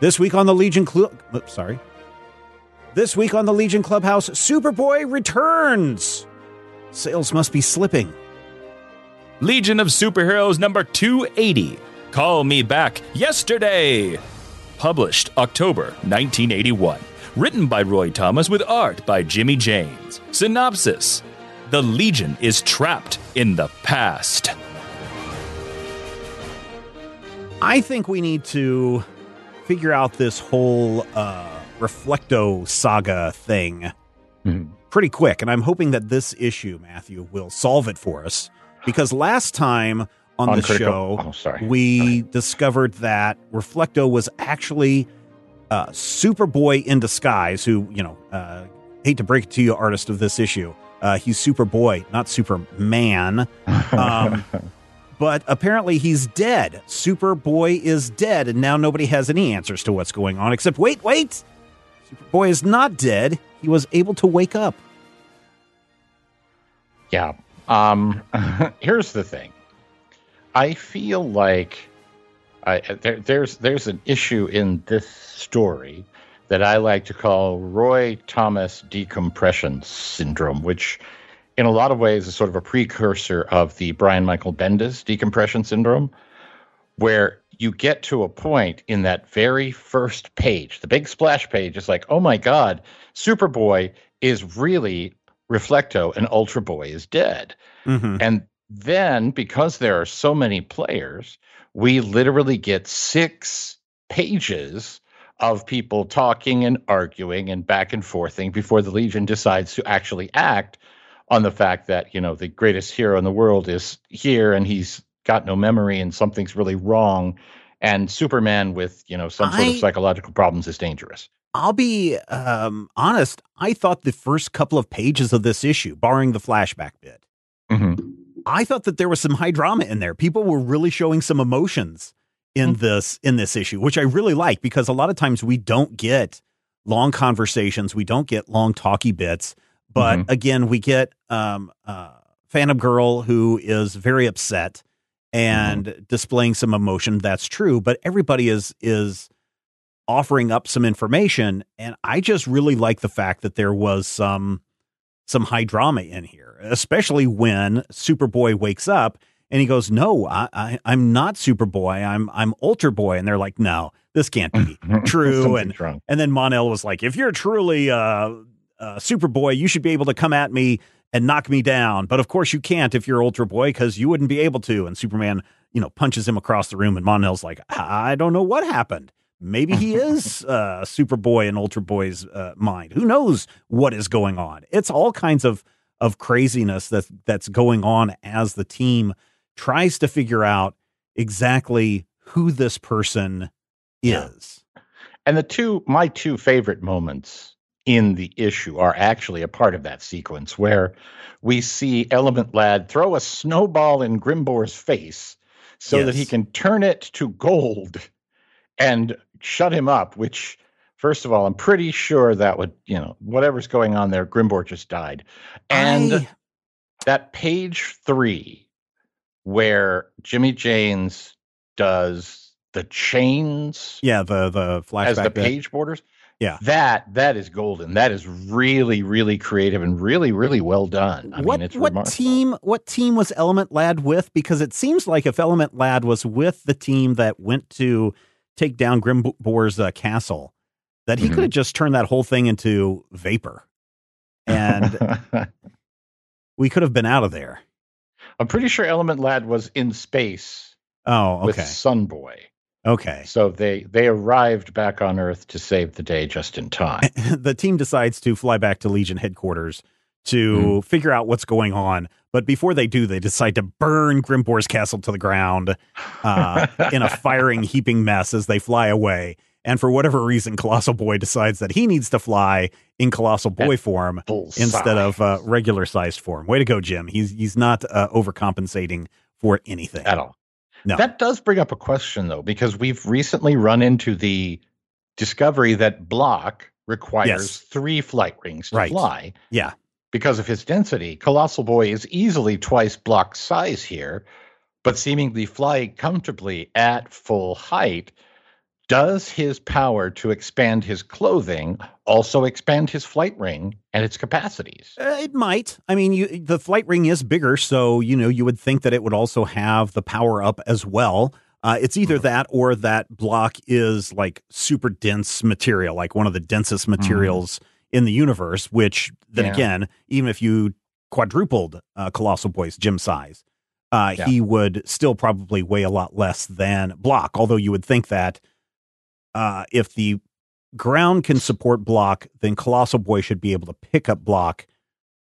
This week on the Legion Club, sorry. This week on the Legion Clubhouse, Superboy returns. Sales must be slipping. Legion of Superheroes number 280. Call Me Back Yesterday. Published October 1981. Written by Roy Thomas with art by Jimmy Janes. Synopsis The Legion is trapped in the past. I think we need to figure out this whole uh, Reflecto saga thing Mhm. pretty quick. And I'm hoping that this issue, Matthew, will solve it for us. Because last time on, On the Critical- show, oh, we discovered that Reflecto was actually uh, Superboy in disguise, who, you know, uh, hate to break it to you, artist of this issue. Uh, he's Superboy, not Superman. Um, but apparently he's dead. Superboy is dead, and now nobody has any answers to what's going on except wait, wait! Superboy is not dead. He was able to wake up. Yeah. Um, here's the thing. I feel like I, there, there's there's an issue in this story that I like to call Roy Thomas decompression syndrome, which in a lot of ways is sort of a precursor of the Brian Michael Bendis decompression syndrome, where you get to a point in that very first page, the big splash page is like, oh my God, Superboy is really Reflecto and Ultra Boy is dead. Mm-hmm. And then, because there are so many players, we literally get six pages of people talking and arguing and back and forthing before the Legion decides to actually act on the fact that, you know, the greatest hero in the world is here and he's got no memory and something's really wrong. And Superman with, you know, some sort of psychological problems is dangerous. I'll be um, honest. I thought the first couple of pages of this issue, barring the flashback bit, Mhm. I thought that there was some high drama in there. People were really showing some emotions in Mm. this in this issue, which I really like because a lot of times we don't get long conversations, we don't get long talky bits, but Mhm. again, we get um, uh, Phantom Girl who is very upset and displaying some emotion. That's true, but everybody is is offering up some information, and I just really like the fact that there was some some high drama in here, especially when Superboy wakes up and he goes, "No, I, I'm not Superboy. I'm I'm Ultra Boy." And they're like, "No, this can't be true." and and then Mon-El was like, "If you're truly uh, uh, Superboy, you should be able to come at me and knock me down. But of course, you can't if you're Ultra Boy because you wouldn't be able to." And Superman, you know, punches him across the room, and Mon-El's like, "I don't know what happened." Maybe he is uh, Superboy in Ultra Boy's uh, mind. Who knows what is going on? It's all kinds of of craziness that's that's going on as the team tries to figure out exactly who this person Yeah. is. And the two, my two favorite moments in the issue are actually a part of that sequence where we see Element Lad throw a snowball in Grimbor's face so that he can turn it to gold and shut him up, which, first of all, I'm pretty sure that would, you know, whatever's going on there, Grimbor just died. And I- that page three where Jimmy Janes does the chains yeah, the the flashback as the bit. page borders. Yeah. That that is golden. That is really, really creative and really, really well done. I what mean, it's what remarkable. team what team was Element Lad with? Because it seems like if Element Lad was with the team that went to take down Grimbor's uh, castle, that he Mhm. could have just turned that whole thing into vapor, and we could have been out of there. I'm pretty sure Element Lad was in space Oh, with okay, Sunboy. Okay. So they they arrived back on Earth to save the day just in time. the team decides to fly back to Legion headquarters to Mm. figure out what's going on. But before they do, they decide to burn Grimbor's castle to the ground uh, in a firing, heaping mess as they fly away. And for whatever reason, Colossal Boy decides that he needs to fly in Colossal Boy At form instead size. of uh, regular sized form. Way to go, Jim. He's he's not uh, overcompensating for anything. at all. No. That does bring up a question though, because we've recently run into the discovery that Block requires Yes. three flight rings to Right. fly Yeah. because of his density. Colossal Boy is easily twice Block's size here, but seemingly fly comfortably at full height. Does his power to expand his clothing also expand his flight ring and its capacities? Uh, it might. I mean, you, the flight ring is bigger, so you know you would think that it would also have the power up as well. Uh, it's either Mhm. that or that block is like super dense material, like one of the densest materials in the universe. Which then Yeah. again, even if you quadrupled uh, Colossal Boy's gym size, uh, Yeah. he would still probably weigh a lot less than block. Although you would think that uh, if the ground can support block, then Colossal Boy should be able to pick up block.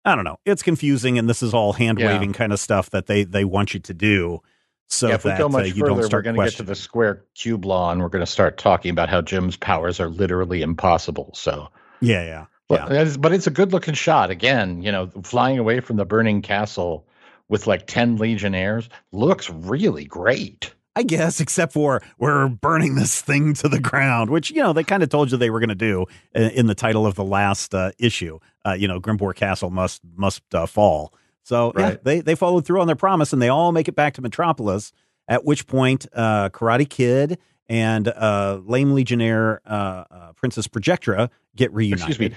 I don't know. It's confusing, and this is all hand waving kind of stuff that they they want you to do. So yeah, if we that go uh, much you further, we're going to get to the square cube law, and we're going to start talking about how Jim's powers are literally impossible. So, Yeah, yeah, but, yeah. it's, but it's a good looking shot. Again, you know, flying away from the burning castle with like ten legionnaires looks really great. I guess, except for we're burning this thing to the ground, which you know they kind of told you they were going to do in, in the title of the last uh, issue. Uh, you know, Grimbor Castle must must uh, fall. So yeah, they they followed through on their promise, and they all make it back to Metropolis. At which point, uh, Karate Kid and uh, Lame Legionnaire uh, uh, Princess Projectra get reunited. Excuse me.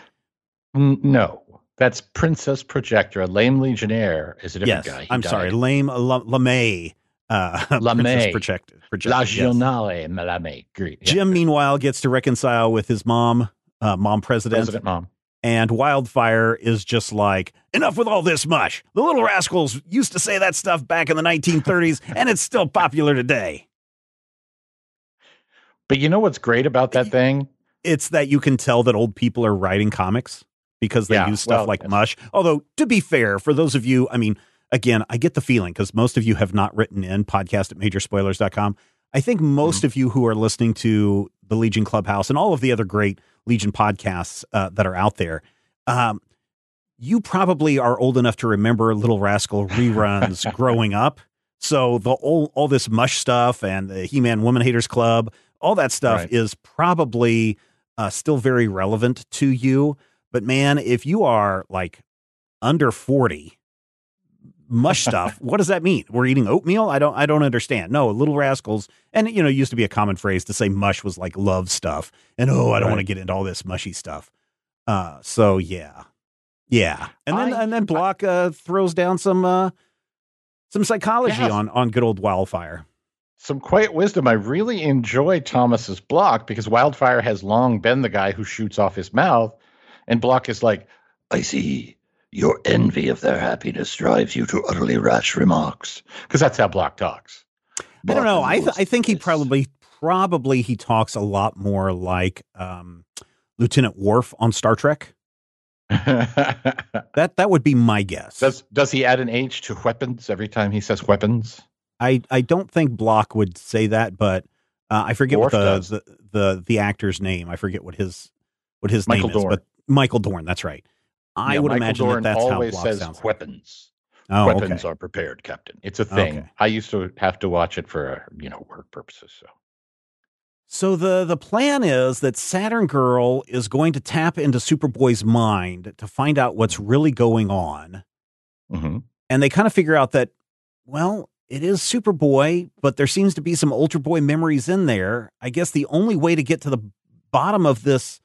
No, that's Princess Projectra. Lame Legionnaire is a different Yes, guy. He I'm died. sorry, Lame La- LeMay. Uh, LeMay. Princess Project- Projectra. La yes. Giornale Malame. Great. Yeah. Jim, meanwhile, gets to reconcile with his mom, uh, mom president, President Mom. and Wildfire is just like, enough with all this mush. The Little Rascals used to say that stuff back in the 1930s, and it's still popular today. But you know what's great about that thing? It's that you can tell that old people are writing comics because they Yeah, use stuff well, like mush. Although, to be fair, for those of you, I mean, again, I get the feeling because most of you have not written in podcast at majorspoilers.com. I think most Mm-hmm. of you who are listening to the Legion Clubhouse and all of the other great Legion podcasts uh, that are out there, um, you probably are old enough to remember Little Rascal reruns growing up. So the all, all this mush stuff and the He-Man Woman Haters Club, all that stuff Right. is probably uh, still very relevant to you. But man, if you are like under 40, mush stuff, what does that mean? We're eating oatmeal? I don't I don't understand. No, Little Rascals, and you know, it used to be a common phrase to say mush was like love stuff. And oh, I don't want to get into all this mushy stuff. Uh so yeah. Yeah. And then I- and then Block uh throws down some uh some psychology Yes. on on good old wildfire. Some quiet wisdom. I really enjoy Thomas's block because Wildfire has long been the guy who shoots off his mouth, and Block is like, I see your envy of their happiness drives you to utterly rash remarks. Because that's how Block talks. I don't know. I th- I think he probably probably he talks a lot more like um Lieutenant Worf on Star Trek. That that would be my guess. does does he add an H to weapons every time he says weapons? I I don't think Block would say that, but uh, I forget what the, the the the actor's name. I forget what his what his Michael name is, but Michael Dorn. That's right. I Yeah, would Michael imagine that that's how always Block says sounds. weapons. Oh, weapons okay. are prepared, Captain. It's a thing. Okay. I used to have to watch it for uh, you know work purposes. So So the the plan is that Saturn Girl is going to tap into Superboy's mind to find out what's really going on. Mhm. and they kind of figure out that well it is superboy but there seems to be some ultra boy memories in there i guess the only way to get to the bottom of this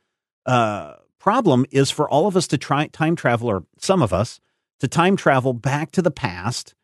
uh, problem is for all of us to try time travel or some of us to time travel back to the past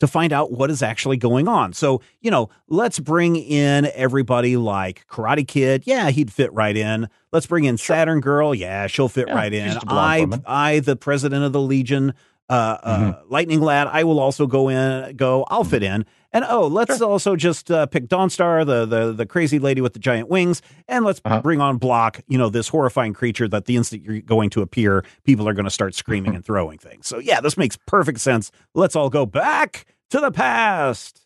to find out what is actually going on so you know let's bring in everybody like karate kid yeah he'd fit right in let's bring in saturn girl yeah she'll fit Yeah, right in she's a blonde i woman. i the president of the legion uh, uh, Mm-hmm. Lightning Lad, I will also go in. Go, I'll fit in. And oh, let's also just uh, pick Dawnstar, the the the crazy lady with the giant wings, and let's Uh-huh. bring on Block. You know, this horrifying creature that the instant you're going to appear, people are going to start screaming and throwing things. So yeah, this makes perfect sense. Let's all go back to the past.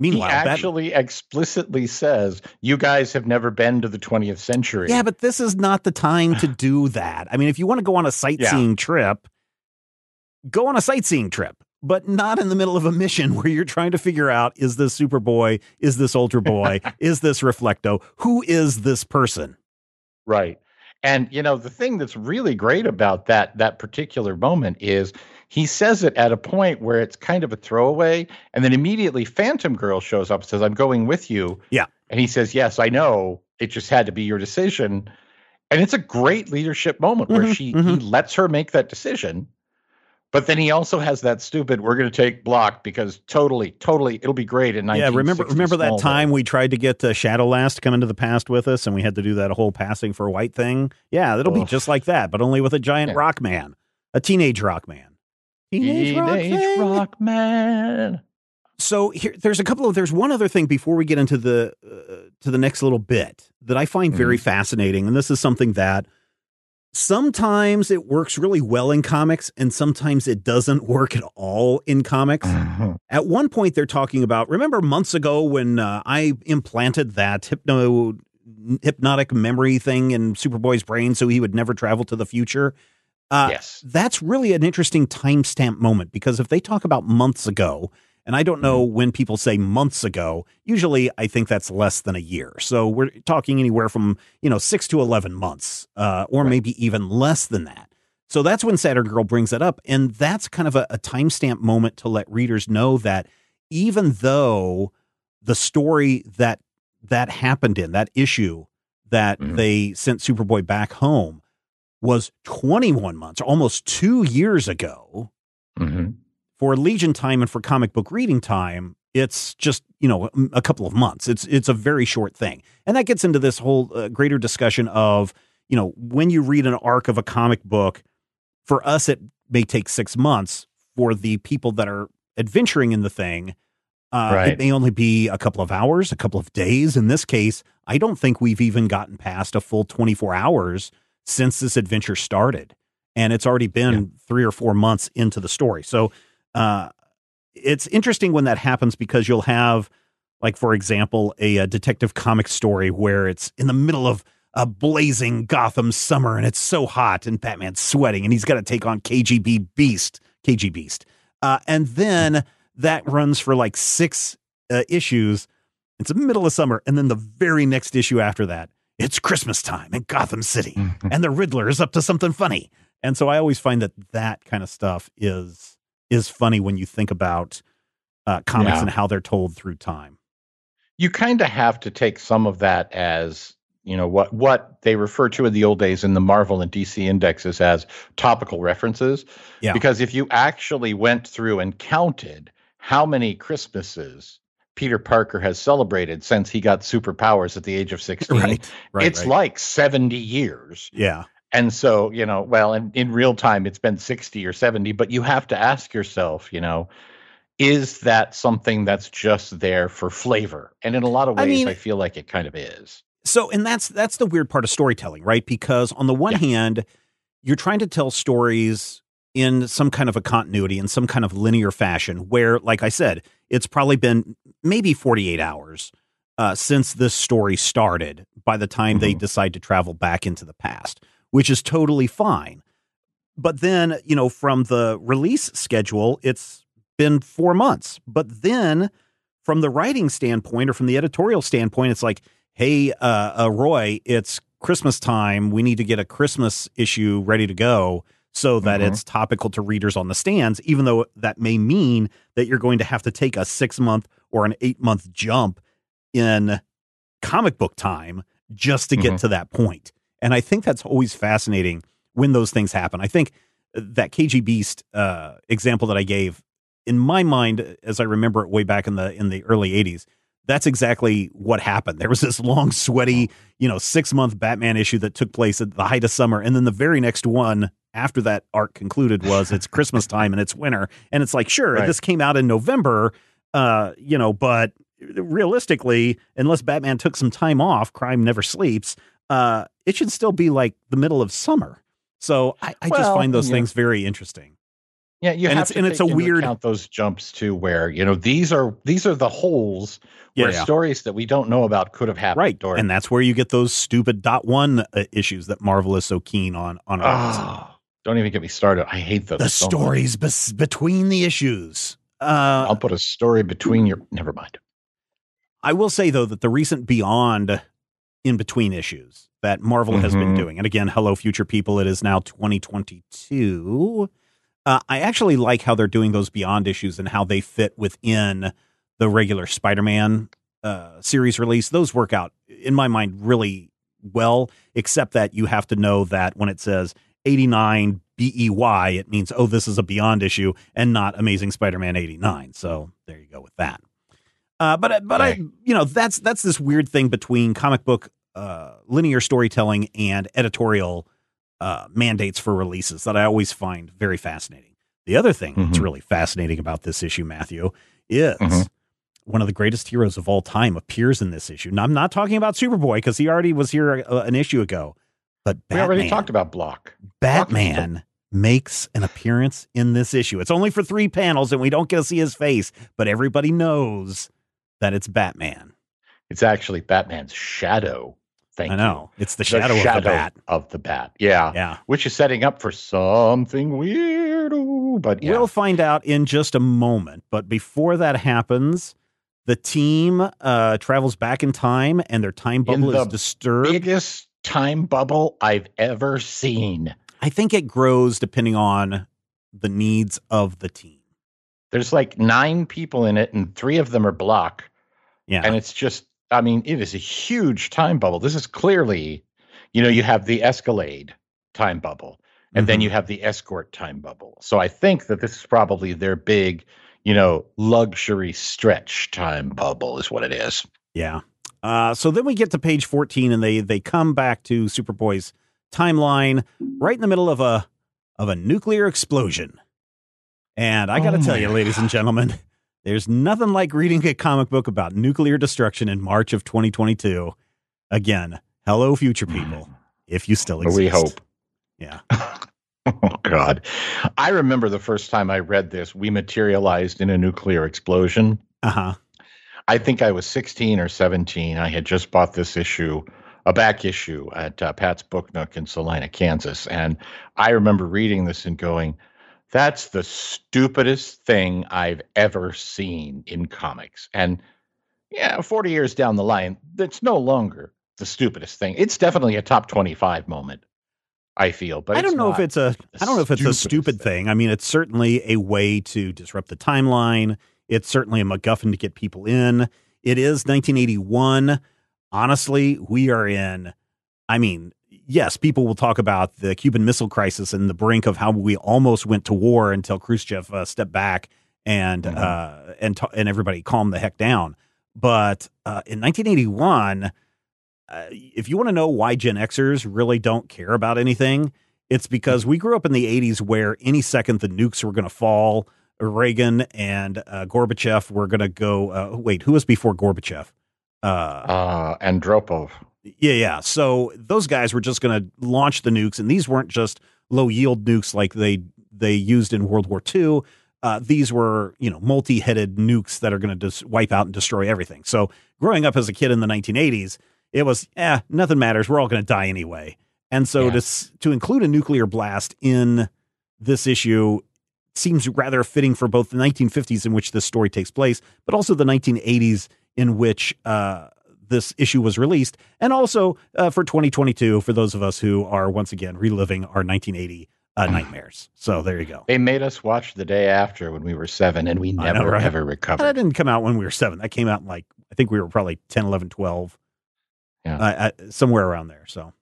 Meanwhile, he actually explicitly says, "You guys have never been to the 20th century." yeah, but this is not the time to do that. I mean, if you want to go on a sightseeing trip, go on a sightseeing trip, but not in the middle of a mission where you're trying to figure out is this Superboy, is this Ultra Boy, is this Reflecto, who is this person? Right. And you know, the thing that's really great about that that particular moment is he says it at a point where it's kind of a throwaway, and then immediately Phantom Girl shows up and says, I'm going with you. Yeah. And he says, Yes, I know. It just had to be your decision. And it's a great leadership moment where Mhm, she mhm. he lets her make that decision. But then he also has that stupid, we're gonna take block because totally, totally it'll be great in Yeah, remember remember that time we tried to get uh, Shadow Lass to come into the past with us, and we had to do that whole passing for white thing. Yeah, it'll be just like that, but only with a giant Yeah. rock man, a teenage rock man. Teenage thing. Rock Man. So here, there's a couple of there's one other thing before we get into the uh, to the next little bit that I find very fascinating, and this is something that sometimes it works really well in comics, and sometimes it doesn't work at all in comics. At one point, they're talking about remember months ago when uh, I implanted that hypno hypnotic memory thing in Superboy's brain so he would never travel to the future. Uh, yes. that's really an interesting timestamp moment because if they talk about months ago, and I don't know when people say months ago, usually I think that's less than a year. So we're talking anywhere from, you know, six to 11 months, uh, or Right. maybe even less than that. So that's when Saturn Girl brings that up. And that's kind of a, a timestamp moment to let readers know that even though the story that that happened in, that issue that Mhm. they sent Superboy back home, was 21 months, almost two years ago Mhm. For Legion time and for comic book reading time. It's just you know a- couple of months. It's it's a very short thing, and that gets into this whole uh, greater discussion of you know when you read an arc of a comic book. For us, it may take six months. For the people that are adventuring in the thing, uh, Right. it may only be a couple of hours, a couple of days. In this case, I don't think we've even gotten past a full 24 hours since this adventure started. And it's already been three or four months into the story. So uh, it's interesting when that happens because you'll have, like, for example, a, a detective comic story where it's in the middle of a blazing Gotham summer and it's so hot and Batman's sweating and he's got to take on KGB Beast, KG Beast. Uh, and then that runs for like six uh, issues. It's the middle of summer. And then the very next issue after that, it's Christmas time in Gotham City and the Riddler is up to something funny. And so I always find that that kind of stuff is is funny when you think about uh, comics Yeah. and how they're told through time. you kind of have to take some of that as you know what what they refer to in the old days in the Marvel and DC indexes as topical references. Yeah. Because if you actually went through and counted how many Christmases Peter Parker has celebrated since he got superpowers at the age of 16, Right. it's like 70 years. yeah, And so, you know, well, in, in real time, it's been 60 or 70, but you have to ask yourself, you know, is that something that's just there for flavor? And in a lot of ways, I, mean- feel like it kind of is. So, and that's that's the weird part of storytelling, right? Because on the one Yeah. hand, you're trying to tell stories in some kind of a continuity, in some kind of linear fashion, where, like I said, it's probably been maybe 48 hours uh, since this story started by the time they Mhm. decide to travel back into the past, which is totally fine. But then, you know, from the release schedule, it's been four months. But then from the writing standpoint or from the editorial standpoint, it's like, hey, uh, uh, Roy, it's Christmas time. We need to get a Christmas issue ready to go so that Mhm. it's topical to readers on the stands, even though that may mean that you're going to have to take a six month or an eight month jump in comic book time just to get Mhm. to that point. And I think that's always fascinating when those things happen. I think that KG Beast uh, example that I gave, in my mind, as I remember it way back in the in the early '80s, that's exactly what happened. There was this long, sweaty, you know, six month Batman issue that took place at the height of summer, and then the very next one after that arc concluded was it's Christmas time and it's winter, and it's like sure, Right. this came out in November, uh, you know, but realistically, unless Batman took some time off, crime never sleeps. Uh, it should still be like the middle of summer. So I, I just Well, find those yeah. things very interesting. Yeah, you And have it's- to and it's a weird- account those jumps too, where you know these are these are the holes Yeah, where yeah. stories that we don't know about could have happened. right, and that's where you get those stupid dot one uh, issues that Marvel is so keen on on. Ah, don't even get me started. I hate those. the so stories bes- between the issues. Uh, I'll put a story between your. Never mind. I will say though that the recent Beyond in between issues that Marvel has been Mhm. doing, and again, hello future people, it is now 2022. Uh, I actually like how they're doing those Beyond issues and how they fit within the regular Spider-Man uh, series release. Those work out in my mind really well, except that you have to know that when it says 89 BEY, it means oh, this is a Beyond issue and not Amazing Spider-Man 89. So there you go with that. Uh, but but I you know that's that's this weird thing between comic book uh, linear storytelling and editorial uh, mandates for releases that I always find very fascinating. The other thing that's Mhm. really fascinating about this issue, Matthew, is Mhm. one of the greatest heroes of all time appears in this issue. Now I'm not talking about Superboy because he already was here uh, an issue ago, but We already talked about Block. Batman makes an appearance in this issue. It's only for three panels and we don't get to see his face, but everybody knows that it's Batman. It's actually Batman's shadow. Thank I you. know. It's the shadow, of the bat. of the bat. Yeah. Yeah. Which is setting up for something weird. But yeah. We'll find out in just a moment. But before that happens, the team uh, travels back in time and their time bubble is the disturbed. biggest time bubble I've ever seen. I think it grows depending on the needs of the team. There's like nine people in it, and three of them are block. Yeah. And it's just, I mean, it is a huge time bubble. This is clearly, you know, you have the Escalade time bubble, and then Mhm. you have the Escort time bubble. So I think that this is probably their big, you know, luxury stretch time bubble, is what it is. Yeah. Uh, so then we get to page 14 and they they come back to Superboy's timeline right in the middle of a of a nuclear explosion. And I got to Oh tell you ladies and gentlemen, there's nothing like reading a comic book about nuclear destruction in March of 2022. Again, hello future people, if you still exist. We hope. Yeah. Oh God, I remember the first time I read this. We materialized in a nuclear explosion. Uh-huh. I think I was 16 or 17. I had just bought this issue, a back issue at uh, Pat's Book Nook in Salina, Kansas. And I remember reading this and going, that's the stupidest thing I've ever seen in comics. And yeah, 40 years down the line, that's no longer the stupidest thing. It's definitely a top 25 moment, I feel. But I don't know if it's a I don't know if it's a stupid thing. I mean, it's certainly a way to disrupt the timeline. It's certainly a MacGuffin to get people in. It is 1981. Honestly, we are in. I mean, yes, people will talk about the Cuban Missile Crisis and the brink of how we almost went to war until Khrushchev uh, stepped back and Mhm. uh, and ta- and everybody calmed the heck down. But uh, in 1981, uh, if you want to know why Gen Xers really don't care about anything, it's because we grew up in the 80s where any second the nukes were going to fall. Reagan and uh, Gorbachev were going to go. Uh, wait, who was before Gorbachev? Uh, uh, Andropov. Yeah, yeah. So those guys were just going to launch the nukes, and these weren't just low yield nukes like they they used in World War II. Uh, these were you know multi headed nukes that are going to just wipe out and destroy everything. So growing up as a kid in the 1980s, it was eh, nothing matters. We're all going to die anyway. And so Yeah. to s- to include a nuclear blast in this issue seems rather fitting for both the 1950s in which this story takes place, but also the 1980s in which uh, this issue was released, and also uh, for 2022 for those of us who are once again reliving our 1980 uh, nightmares. So there you go. They made us watch the day after when we were seven, and we I know, never right? ever recovered. That didn't come out when we were seven. That came out in like I think we were probably 10, 11, 12, Yeah. uh, uh, somewhere around there. So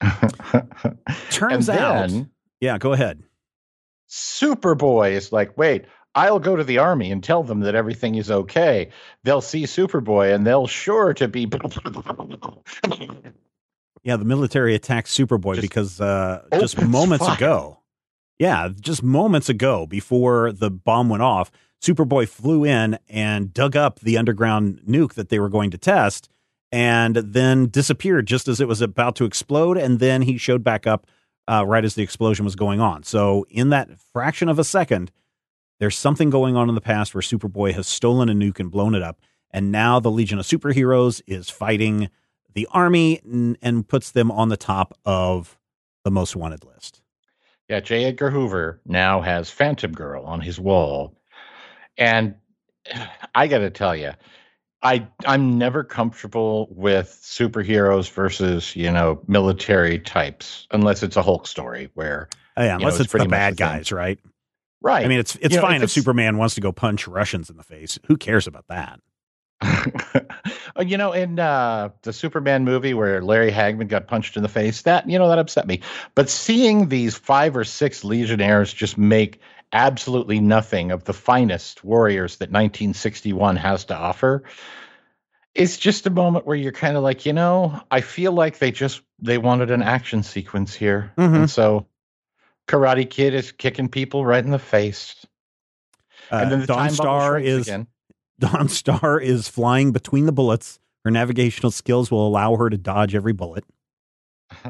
turns and out, yeah, go ahead. Superboy is like, wait, I'll go to the army and tell them that everything is okay. They'll see Superboy and they'll sure to be. Yeah, the military attacked Superboy Just because uh, just moments fire. ago. Yeah, just moments ago before the bomb went off, Superboy flew in and dug up the underground nuke that they were going to test and then disappeared just as it was about to explode. And then he showed back up uh, right as the explosion was going on. So, in that fraction of a second, there's something going on in the past where Superboy has stolen a nuke and blown it up. And now the Legion of Superheroes is fighting the army and, and puts them on the top of the most wanted list. Yeah, J. Edgar Hoover now has Phantom Girl on his wall. And I got to tell you, I I'm never comfortable with superheroes versus you know military types unless it's a Hulk story where oh, yeah, unless know, it's, it's the bad guys, right? Right. I mean, it's it's you fine know, if, if Superman wants to go punch Russians in the face. Who cares about that? you know, in uh, the Superman movie where Larry Hagman got punched in the face, that you know that upset me. But seeing these five or six Legionnaires just make absolutely nothing of the finest warriors that 1961 has to offer it's just a moment where you're kind of like you know i feel like they just they wanted an action sequence here mm-hmm. and so karate kid is kicking people right in the face uh, and then the Dawnstar is again. Dawnstar is flying between the bullets her navigational skills will allow her to dodge every bullet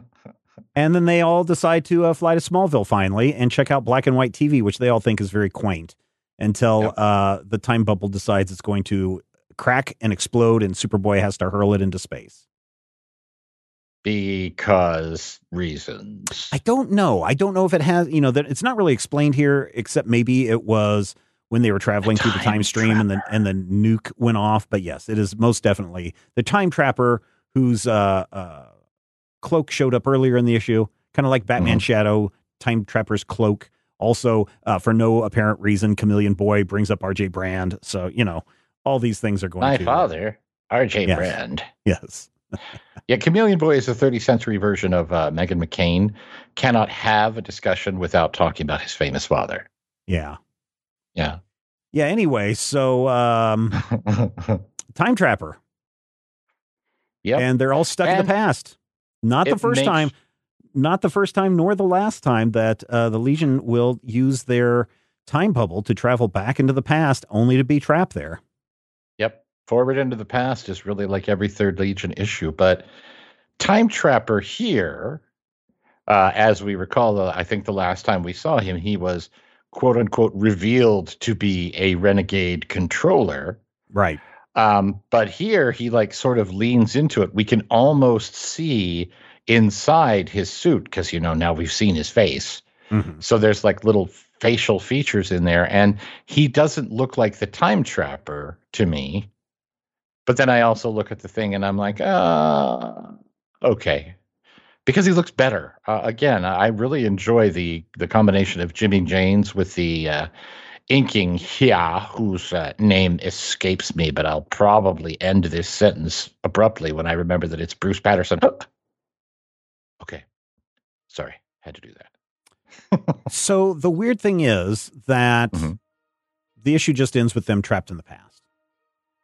and then they all decide to uh, fly to Smallville finally and check out black and white TV, which they all think is very quaint. Until yep. uh, the time bubble decides it's going to crack and explode, and Superboy has to hurl it into space. Because reasons. I don't know. I don't know if it has. You know that it's not really explained here, except maybe it was when they were traveling through the time stream and the and the nuke went off. But yes, it is most definitely the time trapper whose uh, uh cloak showed up earlier in the issue, kind of like Batman mm-hmm. Shadow, Time Trapper's cloak. Also, uh, for no apparent reason, Chameleon Boy brings up R.J. Brande. So you know, all these things are going. To My to, father, R.J. Yes. Brande. Yes. Yeah, Chameleon Boy is a 30th century version of uh, Meghan McCain. Cannot have a discussion without talking about his famous father. Yeah. Yeah. Yeah. Anyway, so um, Time Trapper. Yeah. And they're all stuck and, in the past. Not the first makes... time, not the first time, nor the last time that uh, the Legion will use their time bubble to travel back into the past, only to be trapped there. Forward into the past is really like every third Legion issue, but Time Trapper here, uh, as we recall, uh, I think the last time we saw him, he was quote unquote revealed to be a renegade controller. Right. Um, but here he like sort of leans into it. We can almost see inside his suit because you know now we've seen his face. Mm-hmm. So there's like little facial features in there, and he doesn't look like the time trapper to me. But then I also look at the thing and I'm like, uh, okay, because he looks better. Uh, again, I really enjoy the the combination of Jimmy Janes with the uh, inking here, whose uh, name escapes me, but I'll probably end this sentence abruptly when I remember that it's Bruce Patterson. okay. Sorry, had to do that. so the weird thing is that mm-hmm. the issue just ends with them trapped in the past.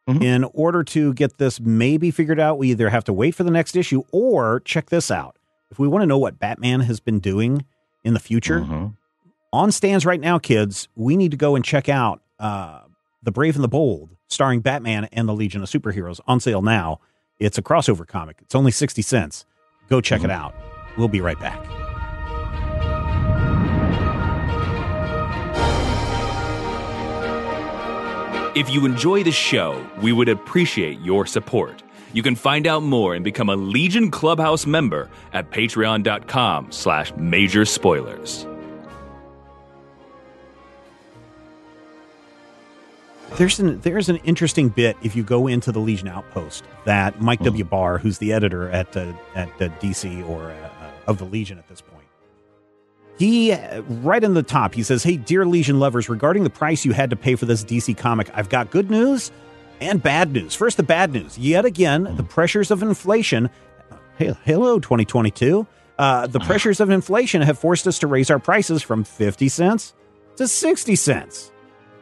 Mm-hmm. In order to get this maybe figured out, we either have to wait for the next issue or check this out. If we want to know what Batman has been doing in the future, mm-hmm on stands right now, kids, we need to go and check out uh, The Brave and the Bold, starring Batman and the Legion of Superheroes, on sale now. It's a crossover comic, it's only 60 cents. Go check mm-hmm. it out. We'll be right back. If you enjoy the show, we would appreciate your support. You can find out more and become a Legion Clubhouse member at patreon.com slash major spoilers. There's an there's an interesting bit if you go into the Legion Outpost that Mike mm. W. Barr, who's the editor at uh, at uh, DC or uh, uh, of the Legion at this point, he right in the top he says, "Hey, dear Legion lovers, regarding the price you had to pay for this DC comic, I've got good news and bad news. First, the bad news. Yet again, the pressures of inflation. Hey, hello, 2022. Uh, the pressures of inflation have forced us to raise our prices from 50 cents to 60 cents."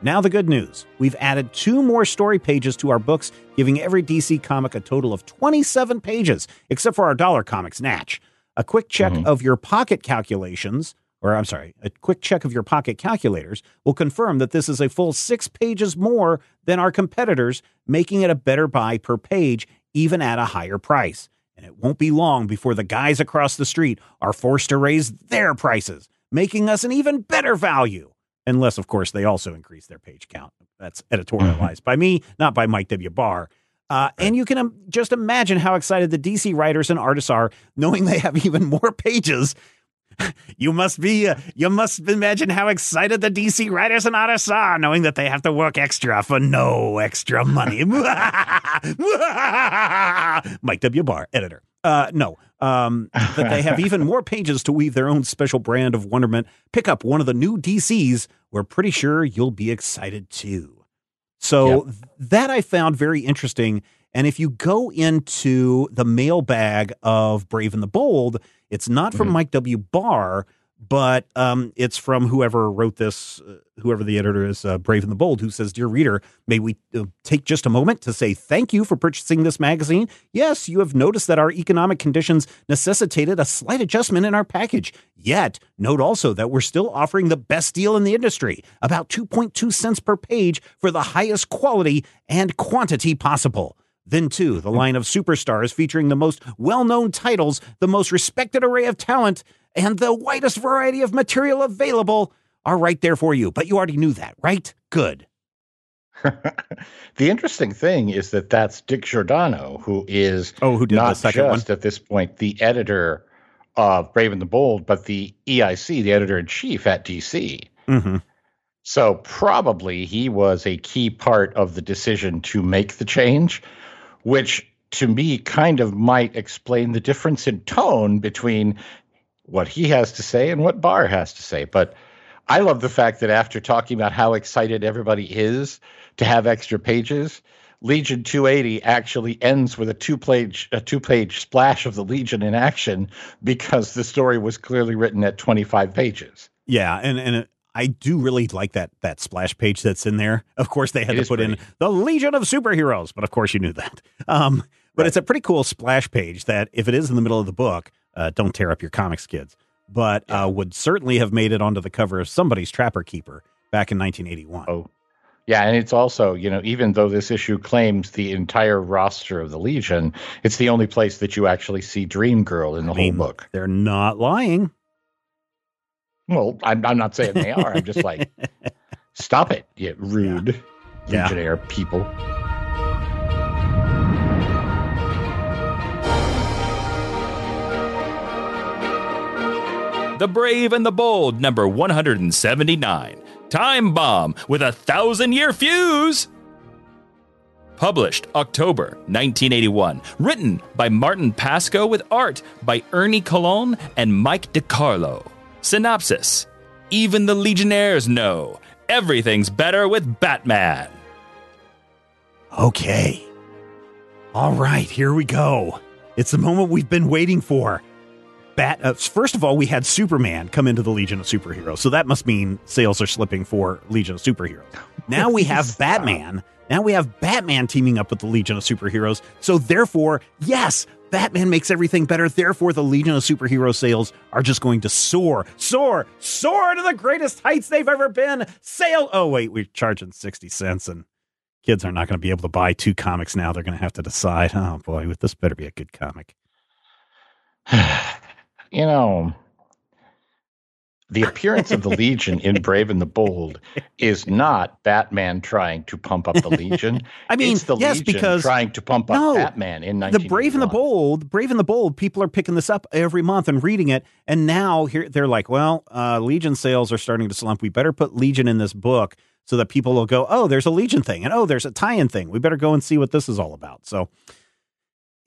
Now, the good news we've added two more story pages to our books, giving every DC comic a total of 27 pages, except for our dollar comics, Natch. A quick check mm-hmm. of your pocket calculations, or I'm sorry, a quick check of your pocket calculators will confirm that this is a full six pages more than our competitors, making it a better buy per page, even at a higher price. and it won't be long before the guys across the street are forced to raise their prices, making us an even better value. Unless, of course, they also increase their page count. That's editorialized by me, not by Mike W. Barr. Uh, and you can um, just imagine how excited the DC writers and artists are knowing they have even more pages. you must be, uh, you must imagine how excited the DC writers and artists are knowing that they have to work extra for no extra money. Mike W. Barr, editor. Uh, no, um, that they have even more pages to weave their own special brand of wonderment. Pick up one of the new DCs. We're pretty sure you'll be excited too. So yep. that I found very interesting. And if you go into the mailbag of Brave and the Bold, it's not from mm-hmm. Mike W. Barr, but um, it's from whoever wrote this, uh, whoever the editor is, uh, Brave and the Bold, who says, Dear reader, may we uh, take just a moment to say thank you for purchasing this magazine? Yes, you have noticed that our economic conditions necessitated a slight adjustment in our package. Yet, note also that we're still offering the best deal in the industry, about 2.2 cents per page for the highest quality and quantity possible. Then, too, the line of superstars featuring the most well known titles, the most respected array of talent, and the widest variety of material available are right there for you. But you already knew that, right? Good. the interesting thing is that that's Dick Giordano, who is oh, who did not the second just one? at this point the editor of Brave and the Bold, but the EIC, the editor in chief at DC. Mm-hmm. So probably he was a key part of the decision to make the change, which to me kind of might explain the difference in tone between what he has to say and what Barr has to say. But I love the fact that after talking about how excited everybody is to have extra pages, Legion 280 actually ends with a two-page a two-page splash of the Legion in action because the story was clearly written at 25 pages. Yeah, and and I do really like that that splash page that's in there. Of course, they had it to put pretty. in the Legion of Superheroes, but of course you knew that. Um, but right. it's a pretty cool splash page that, if it is in the middle of the book, uh, don't tear up your comics, kids. But yeah. uh, would certainly have made it onto the cover of somebody's Trapper Keeper back in 1981. Oh, yeah, and it's also, you know, even though this issue claims the entire roster of the Legion, it's the only place that you actually see Dream Girl in the I mean, whole book. They're not lying. Well, I'm, I'm not saying they are. I'm just like, stop it, you rude yeah. Legionnaire yeah. people. The Brave and the Bold, number 179. Time Bomb with a thousand year fuse. Published October 1981. Written by Martin Pasko with art by Ernie Colon and Mike DeCarlo. Synopsis Even the Legionnaires know everything's better with Batman. Okay. All right, here we go. It's the moment we've been waiting for. Bat. Uh, first of all, we had Superman come into the Legion of Superheroes, so that must mean sales are slipping for Legion of Superheroes. Now we have Batman. Now we have Batman teaming up with the Legion of Superheroes. So therefore, yes, Batman makes everything better. Therefore, the Legion of Superhero sales are just going to soar, soar, soar to the greatest heights they've ever been. Sale. Oh wait, we're charging sixty cents, and kids are not going to be able to buy two comics now. They're going to have to decide. Oh boy, this better be a good comic. you know, the appearance of the Legion in Brave and the Bold is not Batman trying to pump up the Legion. I mean, it's the yes, Legion because trying to pump up no, Batman in the Brave and the Bold. Brave and the Bold. People are picking this up every month and reading it, and now here they're like, well, uh, Legion sales are starting to slump. We better put Legion in this book so that people will go, oh, there's a Legion thing, and oh, there's a tie-in thing. We better go and see what this is all about. So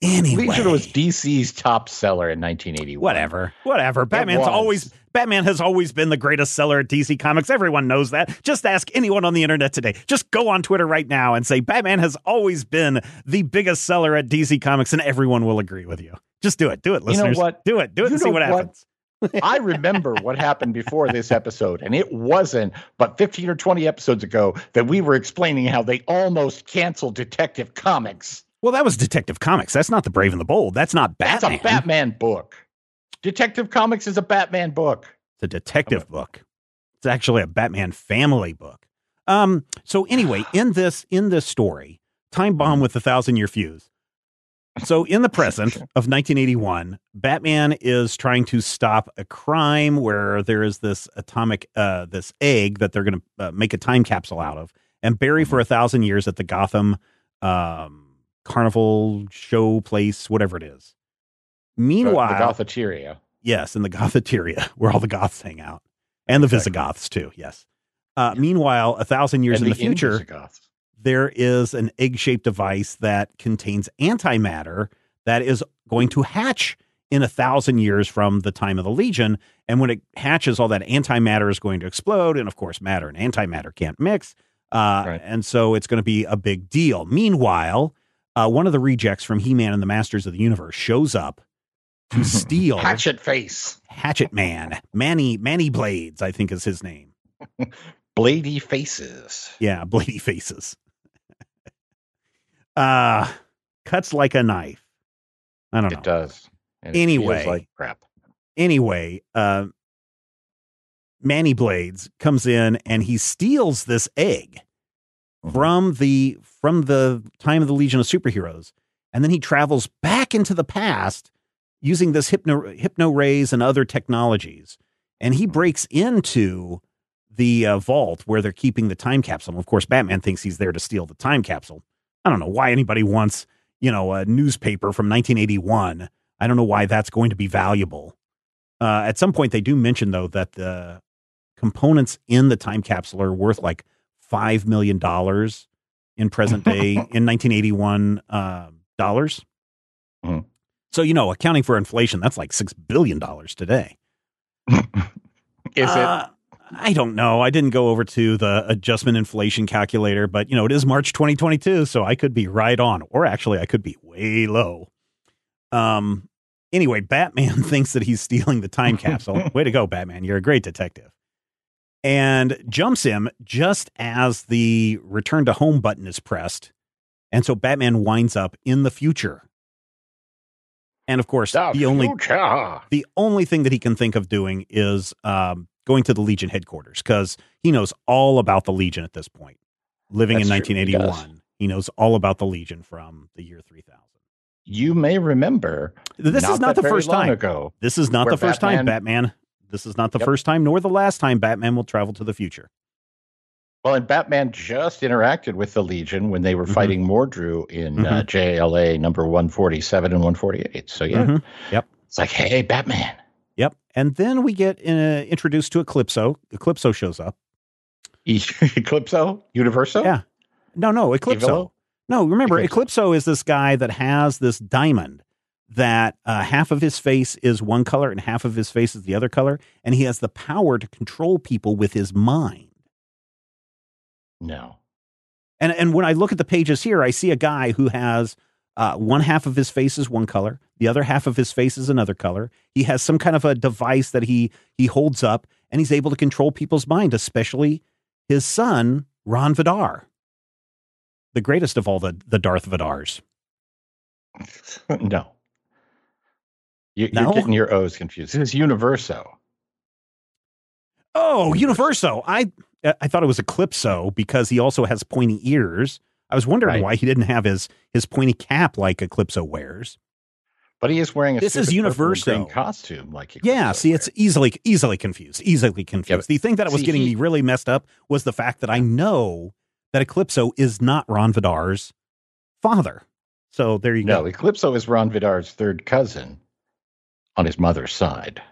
Anyway, Legion was DC's top seller in 1981. Whatever, whatever. Batman's always Batman has always been the greatest seller at DC Comics. Everyone knows that. Just ask anyone on the internet today. Just go on Twitter right now and say Batman has always been the biggest seller at DC Comics, and everyone will agree with you. Just do it. Do it, listeners. You know what? Do it. Do it you and see what, what? happens. I remember what happened before this episode, and it wasn't but 15 or 20 episodes ago that we were explaining how they almost canceled Detective Comics. Well, that was Detective Comics. That's not the Brave and the Bold. That's not Batman. That's a Batman book. Detective Comics is a Batman book. It's a detective book. It's actually a Batman family book. Um. So anyway, in this in this story, Time Bomb with the Thousand Year Fuse. So, in the present of 1981, Batman is trying to stop a crime where there is this atomic, uh, this egg that they're going to uh, make a time capsule out of and bury for a thousand years at the Gotham um, Carnival show place, whatever it is. Meanwhile, the Gothateria. Yes, in the Gothateria, where all the Goths hang out, and the Exactly. Visigoths too. Yes. Uh, meanwhile, a thousand years and in the, future, Invisigoths. there is an egg-shaped device that contains antimatter that is going to hatch in a thousand years from the time of the Legion. And when it hatches, all that antimatter is going to explode, and of course, matter and antimatter can't mix. Uh, Right. And so it's going to be a big deal. Meanwhile, uh, one of the rejects from He-Man and the Masters of the Universe shows up to steal Hatchet Face. Hatchet Man, Manny Manny Blades, I think is his name. Blady Faces. Yeah, Blady Faces. uh cuts like a knife. I don't know. It does. And it Anyway. feels like crap. Anyway, uh Manny Blades comes in and he steals this egg Mhm. from the from the time of the Legion of Superheroes, and then he travels back into the past using this hypno hypno rays and other technologies, and he breaks into the uh, vault where they're keeping the time capsule. Of course, Batman thinks he's there to steal the time capsule. I don't know why anybody wants you know a newspaper from 1981. I don't know why that's going to be valuable. Uh, at some point, they do mention though that the components in the time capsule are worth like five million dollars in present day in 1981 uh, dollars. Mhm. So you know, accounting for inflation, that's like six billion dollars today. Is Uh, I don't know. I didn't go over to the adjustment inflation calculator, but you know, it is March 2022, so I could be right on, or actually, I could be way low. Um. Anyway, Batman thinks that he's stealing the time capsule. Way to go, Batman! You're a great detective. And jumps him just as the return to home button is pressed, and so Batman winds up in the future. And of course, it? the only the only thing that he can think of doing is um, going to the Legion headquarters because he knows all about the Legion at this point. Living in That's true, 1981, he, knows all about the Legion from the year 3000. You may remember This is not the first time. ago. This is not the first time, Batman- Batman. This is not the Yep. first time, nor the last time Batman will travel to the future. Well, and Batman just interacted with the Legion when they were Mhm. fighting Mordru in uh, JLA number 147 and 148. So, yeah, Mhm. Yep. it's like, hey, Batman. Yep. And then we get uh, introduced to Eclipso. Eclipso shows up. Eclipso? Universo? Yeah. No, no, Eclipso. Evilo? No, remember, Eclipso. Eclipso is this guy that has this diamond that uh, half of his face is one color and half of his face is the other color, and he has the power to control people with his mind. No. And and when I look at the pages here, I see a guy who has uh, one half of his face is one color, the other half of his face is another color. He has some kind of a device that he he holds up, and he's able to control people's mind, especially his son Ron Vidar, the greatest of all the the Darth Vidars. no. You, No? You're getting your O's confused. This is Universo. Oh, Universo. I uh, I thought it was Eclipso because he also has pointy ears. I was wondering Right. why he didn't have his his pointy cap like Eclipso wears. But he is wearing a This is stupid purple and Universo. green costume like Yeah, Eclipso see, it's easily easily confused. Easily confused. but the thing that was getting he- me really messed up was the fact that I know that Eclipso is not Ron Vidar's father. So there you No, go. Eclipso is Ron Vidar's third cousin on his mother's side.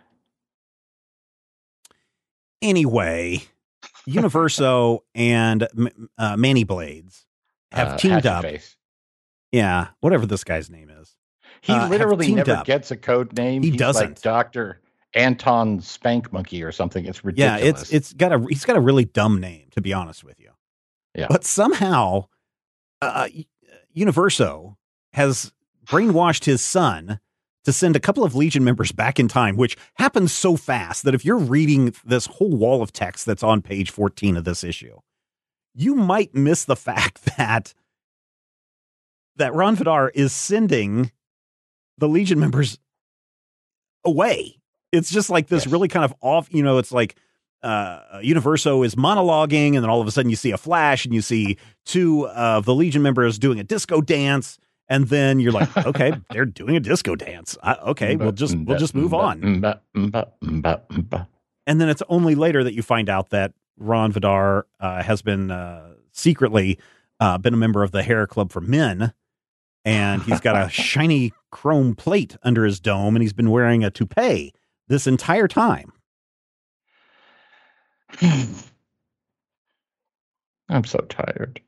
Anyway, Universo and uh, Manny Blades have Uh, teamed up. Face. Yeah, whatever this guy's name is. He uh, literally never up. gets a code name. He He's doesn't. Like Doctor Anton Spank Monkey or something. It's ridiculous. Yeah, it's it's got a he's got a really dumb name to be honest with you. Yeah. But somehow, uh, Universo has brainwashed his son to send a couple of Legion members back in time, which happens so fast that if you're reading this whole wall of text that's on page 14 of this issue, you might miss the fact that that Ron Vidar is sending the Legion members away. It's just like this Yes. really kind of off, you know, it's like uh, Universo is monologuing, and then all of a sudden you see a flash and you see two of the Legion members doing a disco dance, and then you're like, okay, they're doing a disco dance. I, okay, we'll just we'll just move on. And then it's only later that you find out that Ron Vidar uh, has been uh, secretly uh, been a member of the Hair Club for Men, and he's got a shiny chrome plate under his dome, and he's been wearing a toupee this entire time. I'm so tired.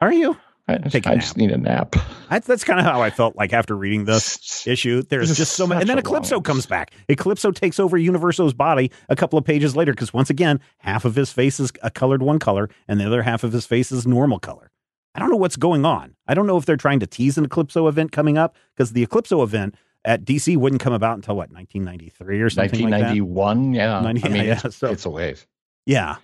Are you? I just, I just need a nap. That's, that's kind of how I felt like after reading this issue. There's this just so many. And then Eclipso comes back. Eclipso takes over Universo's body a couple of pages later because once again, half of his face is a colored one color and the other half of his face is normal color. I don't know what's going on. I don't know if they're trying to tease an Eclipso event coming up because the Eclipso event at DC wouldn't come about until what 1993 or something 1991 like yeah 90, I mean yeah, it's, so, it's a ways yeah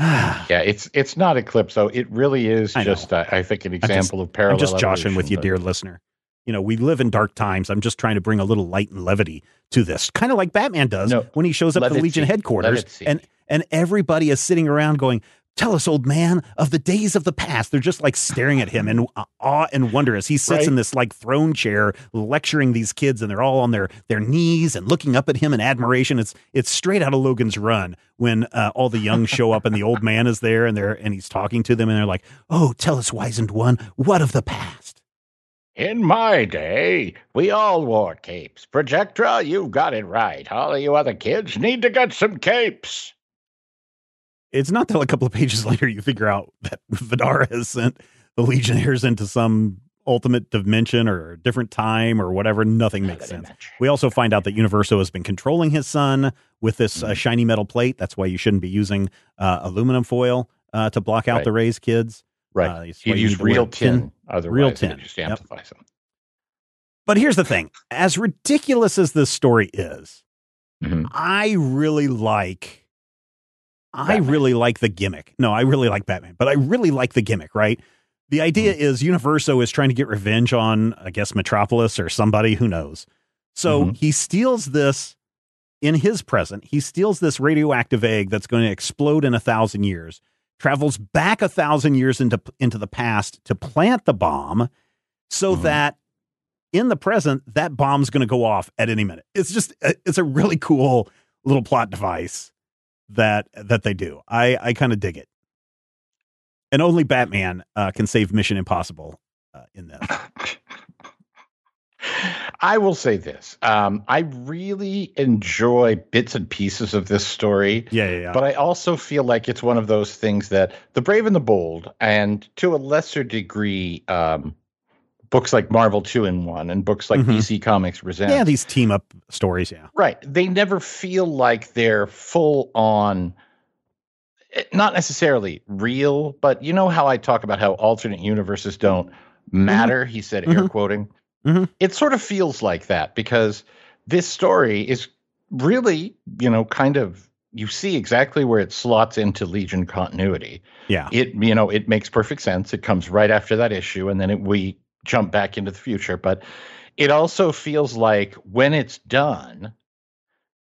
yeah, it's it's not Eclipso. It really is I just, uh, I think, an example just, of parallel. I'm just joshing with you, but... dear listener. You know, we live in dark times. I'm just trying to bring a little light and levity to this, kind of like Batman does no, when he shows up at the Legion see. headquarters, and and everybody is sitting around going, Tell us, old man, of the days of the past. They're just like staring at him in awe and wonder as he sits right. in this like throne chair lecturing these kids, and they're all on their their knees and looking up at him in admiration. It's it's straight out of Logan's Run when uh, all the young show up and the old man is there and they're and he's talking to them and they're like, "Oh, tell us, wizened one, what of the past?" In my day, we all wore capes. Projectra, you've got it right. All of you other kids need to get some capes it's not till a couple of pages later you figure out that Vidar has sent the Legionnaires into some ultimate dimension or different time or whatever. Nothing makes sense. We also find out that Universo has been controlling his son with this uh, mm-hmm. shiny metal plate. That's why you shouldn't be using uh, aluminum foil uh, to block out right. the rays, kids. Right. Uh, you use you real tin, tin. Otherwise, real tin. just amplifies yep. them. But here's the thing: as ridiculous as this story is, mm-hmm. I really like I really like the gimmick. No, I really like Batman, but I really like the gimmick, right? The idea mm-hmm. is Universo is trying to get revenge on, I guess, Metropolis or somebody, who knows. So mm-hmm. he steals this in his present. He steals this radioactive egg that's going to explode in a thousand years, travels back a thousand years into, into the past to plant the bomb so mm-hmm. that in the present, that bomb's going to go off at any minute. It's just, it's a really cool little plot device that that they do. I I kind of dig it. And only Batman uh, can save Mission Impossible uh, in this. I will say this. Um, I really enjoy bits and pieces of this story. Yeah, yeah, yeah, But I also feel like it's one of those things that The Brave and the Bold, and to a lesser degree, um, books like Marvel Two in One and books like mm-hmm. DC Comics Presents. Yeah, these team up stories. Yeah, right. They never feel like they're full on. Eh, not necessarily real, but you know how I talk about how alternate universes don't mm-hmm. matter. Mm-hmm. He said, air mm-hmm. quoting. Mm-hmm. It sort of feels like that because this story is really, you know, kind of you see exactly where it slots into Legion continuity. Yeah. It you know, it makes perfect sense. It comes right after that issue and then it, we jump back into the future, but it also feels like when it's done,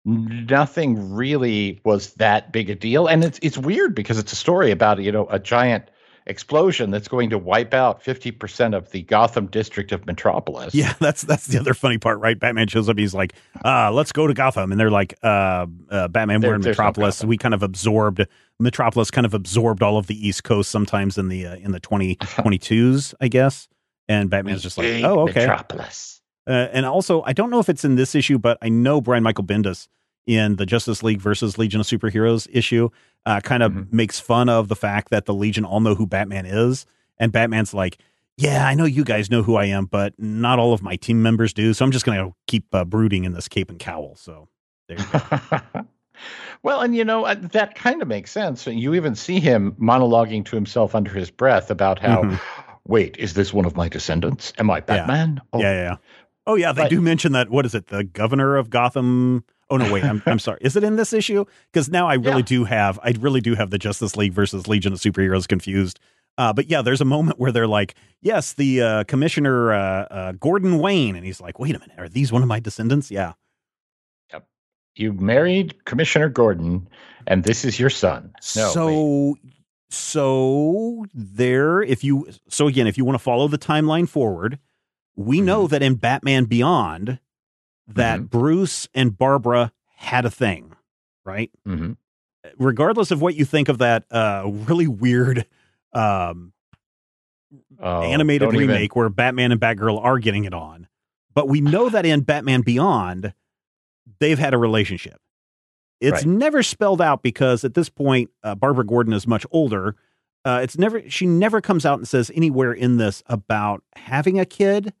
nothing really was that big a deal. And it's it's weird because it's a story about, you know, a giant explosion that's going to wipe out 50% of the Gotham district of Metropolis. Yeah, that's that's the other funny part, right? Batman shows up, he's like, uh, let's go to Gotham. And they're like, uh, uh Batman, we're in Metropolis. No we kind of absorbed Metropolis kind of absorbed all of the East Coast sometimes in the uh, in the 2022s, I guess. And Batman's just like, oh, okay. Metropolis. Uh, and also, I don't know if it's in this issue, but I know Brian Michael Bendis in the Justice League versus Legion of Superheroes issue uh, kind of mm-hmm. makes fun of the fact that the Legion all know who Batman is. And Batman's like, yeah, I know you guys know who I am, but not all of my team members do. So I'm just going to keep uh, brooding in this cape and cowl. So there you go. well, and you know, uh, that kind of makes sense. You even see him monologuing to himself under his breath about how. Mm-hmm wait, is this one of my descendants? Am I Batman? Yeah, oh. yeah, yeah. Oh, yeah. They but, do mention that. What is it? The governor of Gotham. Oh no, wait. I'm I'm sorry. Is it in this issue? Because now I really yeah. do have I really do have the Justice League versus Legion of Superheroes confused. Uh, but yeah, there's a moment where they're like, "Yes, the uh, Commissioner uh, uh Gordon Wayne," and he's like, "Wait a minute, are these one of my descendants?" Yeah. Yep. You married Commissioner Gordon, and this is your son. No, so wait so there, if you so again, if you want to follow the timeline forward, we know Mm-hmm. that in Batman Beyond, that Mhm. Bruce and Barbara had a thing, right? hmm Regardless of what you think of that uh, really weird um, Oh, animated don't even- remake where Batman and Batgirl are getting it on, but we know that in Batman Beyond, they've had a relationship. It's Right. never spelled out because at this point, uh, Barbara Gordon is much older. Uh, it's never she never comes out and says anywhere in this about having a kid,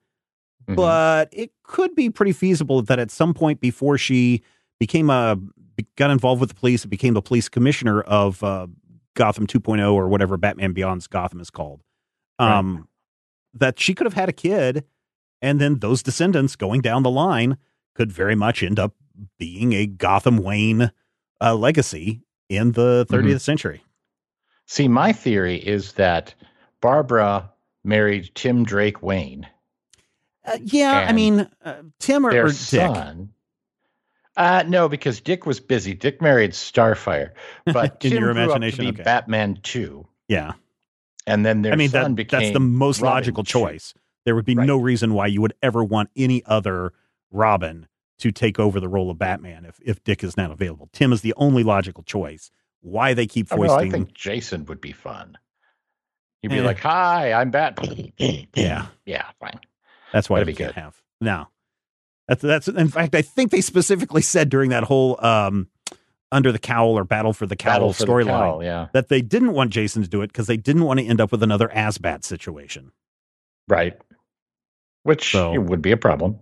Mhm. but it could be pretty feasible that at some point before she became a got involved with the police and became the police commissioner of uh, Gotham 2.0 or whatever Batman Beyond's Gotham is called, um, that she could have had a kid, and then those descendants going down the line could very much end up being a Gotham Wayne uh, legacy in the 30th century. See, my theory is that Barbara married Tim Drake Wayne, Uh, yeah, I mean, uh, Tim or, their or Dick. son. Uh, no, because Dick was busy. Dick married Starfire, but In Tim your up to imagination, be okay. Batman two, Yeah, and then their I mean son that became that's the most Robin logical 2. choice. There would be Right. no reason why you would ever want any other Robin to take over the role of Batman if if Dick is not available. Tim is the only logical choice. Why they keep Oh, well, I think Jason would be fun. He'd be Eh. like, "Hi, I'm Bat." Yeah. yeah, fine. That's why That'd we be can't good. have no. That's that's in fact I think they specifically said during that whole um under the cowl or battle for the cowl storyline yeah, that they didn't want Jason to do it because they didn't want to end up with another AzBat situation. right. Which So- would be a problem.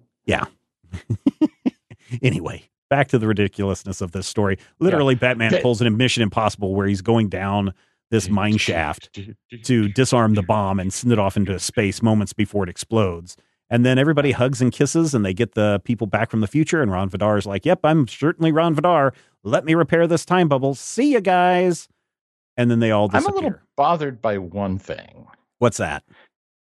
anyway, back to the ridiculousness of this story. Literally, Batman Okay. pulls an Mission Impossible where he's going down this mine shaft to disarm the bomb and send it off into space moments before it explodes. And then everybody hugs and kisses, and they get the people back from the future. And Ron Vidar is like, "Yep, I'm certainly Ron Vidar. Let me repair this time bubble. See you guys." And then they all I'm a little bothered by one thing. What's that?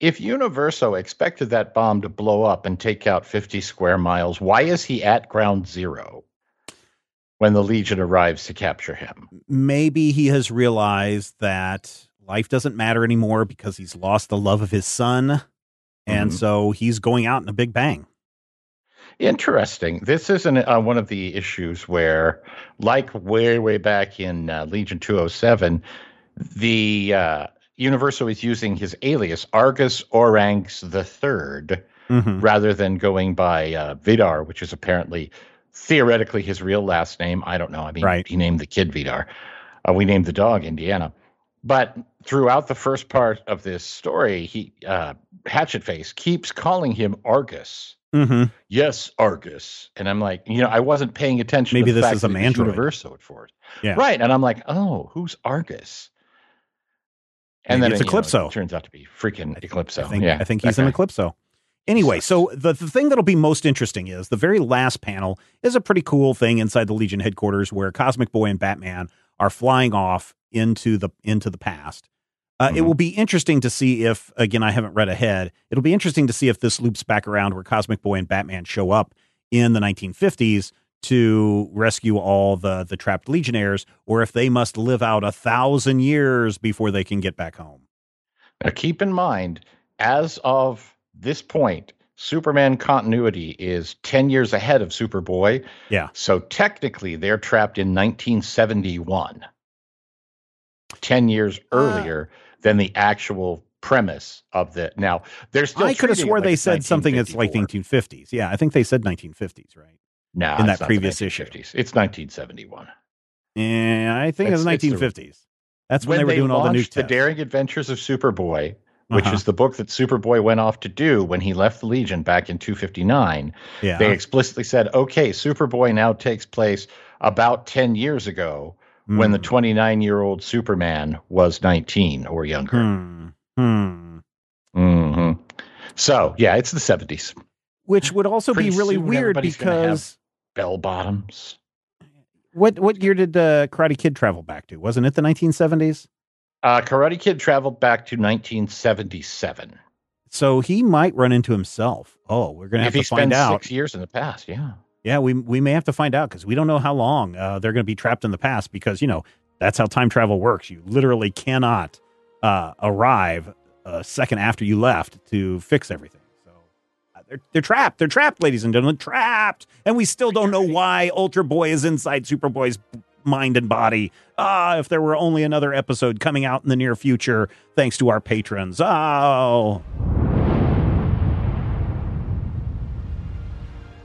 If Universo expected that bomb to blow up and take out 50 square miles, why is he at ground zero when the Legion arrives to capture him? Maybe he has realized that life doesn't matter anymore because he's lost the love of his son. And Mhm. so he's going out in a big bang. Interesting. This isn't uh, one of the issues where, like way, way back in uh, Legion 207, the uh, Universo is using his alias, Argus Orangs the Third, Mhm. rather than going by uh, Vidar, which is apparently theoretically his real last name. I don't know. I mean, Right. he named the kid Vidar. Uh, we named the dog Indiana. But throughout the first part of this story, he uh, Hatchet Face keeps calling him Argus. Mhm. Yes, Argus. And I'm like, you know, I wasn't paying attention. Maybe to the this is a man. it was mandroid. Universo. Yeah. Right. And I'm like, oh, who's Argus? And Maybe then it's you know, Eclipso. it turns out to be freaking Eclipso. I think yeah, I think he's an. Eclipso. Anyway, so the, the thing that'll be most interesting is the very last panel is a pretty cool thing inside the Legion headquarters where Cosmic Boy and Batman are flying off into the into the past. Uh, It Mhm. will be interesting to see if again I haven't read ahead. It'll be interesting to see if this loops back around where Cosmic Boy and Batman show up in the 1950s to rescue all the the trapped Legionnaires, or if they must live out a thousand years before they can get back home. Now, keep in mind, as of this point, Superman continuity is 10 years ahead of Superboy. Yeah. So technically, they're trapped in 1971, 10 years Uh, earlier than the actual premise of the. Now, they're still. I could have swore like they said something that's like 1950s. Yeah, I think they said 1950s, right? No, in that it's not the previous issue. 1950s. It's 1971. Yeah, I think it's, It's- it's the- 1950s. That's when, they were doing all the new launched the. Daring Adventures of Superboy, which Uh-huh. is the book that Superboy went off to do when he left the Legion back in 259. yeah, They explicitly said, okay, Superboy now takes place about 10 years ago when the Hmm. 29 year old Superman was 19 or younger. Hmm. Hmm. hmm So, yeah, it's the 70s. Which would also be really weird because Bell bottoms. what what year did uh, Karate Kid travel back to? Wasn't it the 1970s? Uh, Karate Kid traveled back to 1977. So he might run into himself. Oh, we're gonna have If to find out. six years in the past, yeah. Yeah, we we may have to find out because we don't know how long uh, they're going to be trapped in the past because you know That's how time travel works. You literally cannot uh, arrive a second after you left to fix everything. They're, they're trapped. They're trapped, ladies and gentlemen, trapped. And we still don't know why Ultra Boy is inside Superboy's mind and body. Ah, if there were only another episode coming out in the near future, thanks to our patrons. Oh.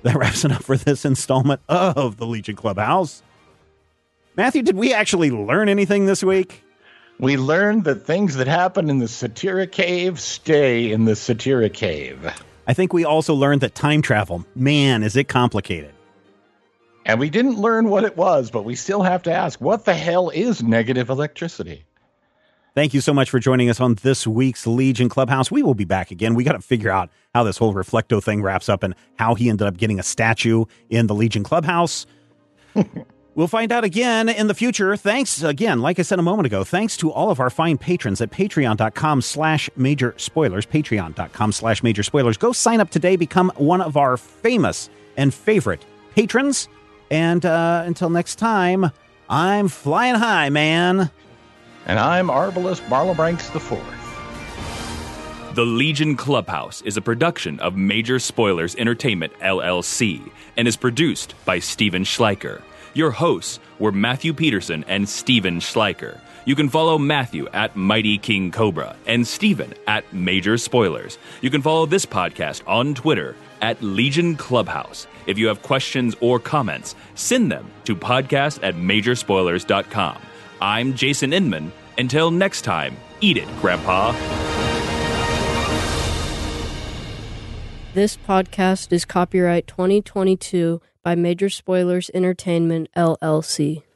That wraps it up for this installment of the Legion Clubhouse. Matthew, did we actually learn anything this week? We learned that things that happen in the Satira Cave stay in the Satira Cave. I think we also learned that time travel, man, is it complicated. And we didn't learn what it was, but we still have to ask what the hell is negative electricity? Thank you so much for joining us on this week's Legion Clubhouse. We will be back again. We got to figure out how this whole Reflecto thing wraps up and how he ended up getting a statue in the Legion Clubhouse. We'll find out again in the future. Thanks again, like I said a moment ago, thanks to all of our fine patrons at patreon.com slash major spoilers, patreon.com slash major spoilers. Go sign up today, become one of our famous and favorite patrons. And uh, until next time, I'm flying high, man. And I'm Arbalest Barlobranks IV. The Legion Clubhouse is a production of Major Spoilers Entertainment, LLC, and is produced by Stephen Schleicher. Your hosts were Matthew Peterson and Stephen Schleicher. You can follow Matthew at Mighty King Cobra and Stephen at Major Spoilers. You can follow this podcast on Twitter at Legion Clubhouse. If you have questions or comments, send them to podcast at majorspoilers.com. I'm Jason Inman. Until next time, eat it, Grandpa. This podcast is copyright 2022 by Major Spoilers Entertainment, LLC.